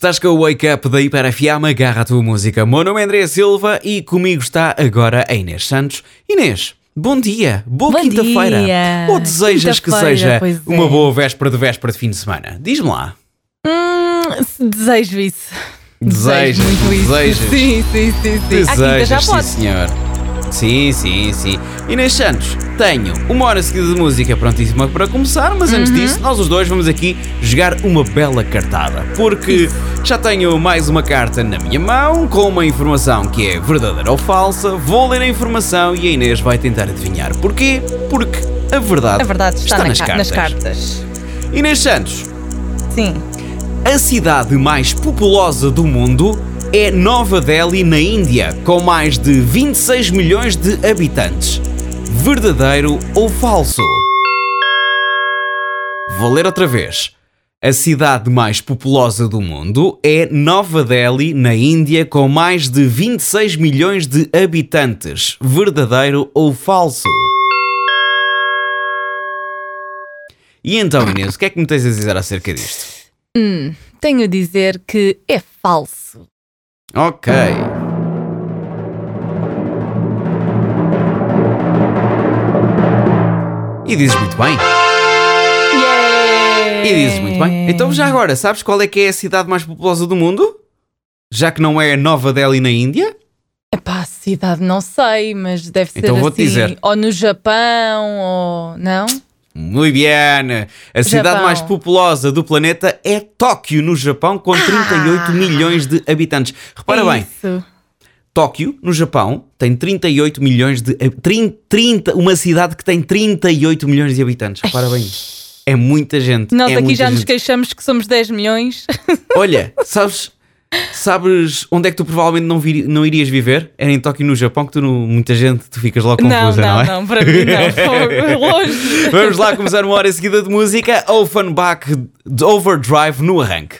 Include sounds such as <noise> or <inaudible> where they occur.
Estás com o Wake Up da Hiper FM, agarra a tua música. Meu nome é André Silva e comigo está agora a Inês Santos. Inês, bom dia, boa quinta-feira. Ou desejas que Quinta-feira, seja é. uma boa véspera de véspera de fim de semana? Diz-me lá. Hum, se desejo isso. Desejas, Desejo muito isso. desejas. <laughs> Sim, sim, sim. sim. Quinta Desejas, já sim pode. senhor. Sim, sim, sim. Inês Santos, tenho uma hora seguida de música prontíssima para começar, mas Uhum. antes disso, nós os dois vamos aqui jogar uma bela cartada. Porque já tenho mais uma carta na minha mão com uma informação que é verdadeira ou falsa. Vou ler a informação e a Inês vai tentar adivinhar. Porquê? Porque a verdade, A verdade está, na nas, ca- cartas. nas cartas. Inês Santos, Sim. a cidade mais populosa do mundo é Nova Delhi, na Índia, com mais de 26 milhões de habitantes. Verdadeiro ou falso? Vou ler outra vez. A cidade mais populosa do mundo é Nova Delhi, na Índia, com mais de 26 milhões de habitantes. Verdadeiro ou falso? E então, Inês, o que é que me tens a dizer acerca disto? Hum, tenho a dizer que é falso. Ok. E dizes muito bem. Yeah! E dizes muito bem. Então já agora, sabes qual é que é a cidade mais populosa do mundo? Já que não é Nova Delhi na Índia? Epá, cidade não sei, mas deve ser Então vou-te assim. dizer. Ou no Japão, ou. Não? Muito bem. A cidade Japão. mais populosa do planeta é Tóquio, no Japão, com 38 milhões de habitantes. Repara bem, Isso. Tóquio, no Japão, tem 38 milhões de. hab- trin- 30, uma cidade que tem 38 milhões de habitantes. Repara bem. É muita gente. Nós é aqui já nos gente. queixamos que somos 10 milhões. Olha, sabes, sabes onde é que tu provavelmente não, vir- não irias viver? Era em Tóquio, no Japão, que tu, não- muita gente, tu ficas logo não, confusa, não, não, é? não, para mim não. <laughs> Longe. Vamos lá começar uma hora seguida de música. Offenbach de Overdrive no arranque.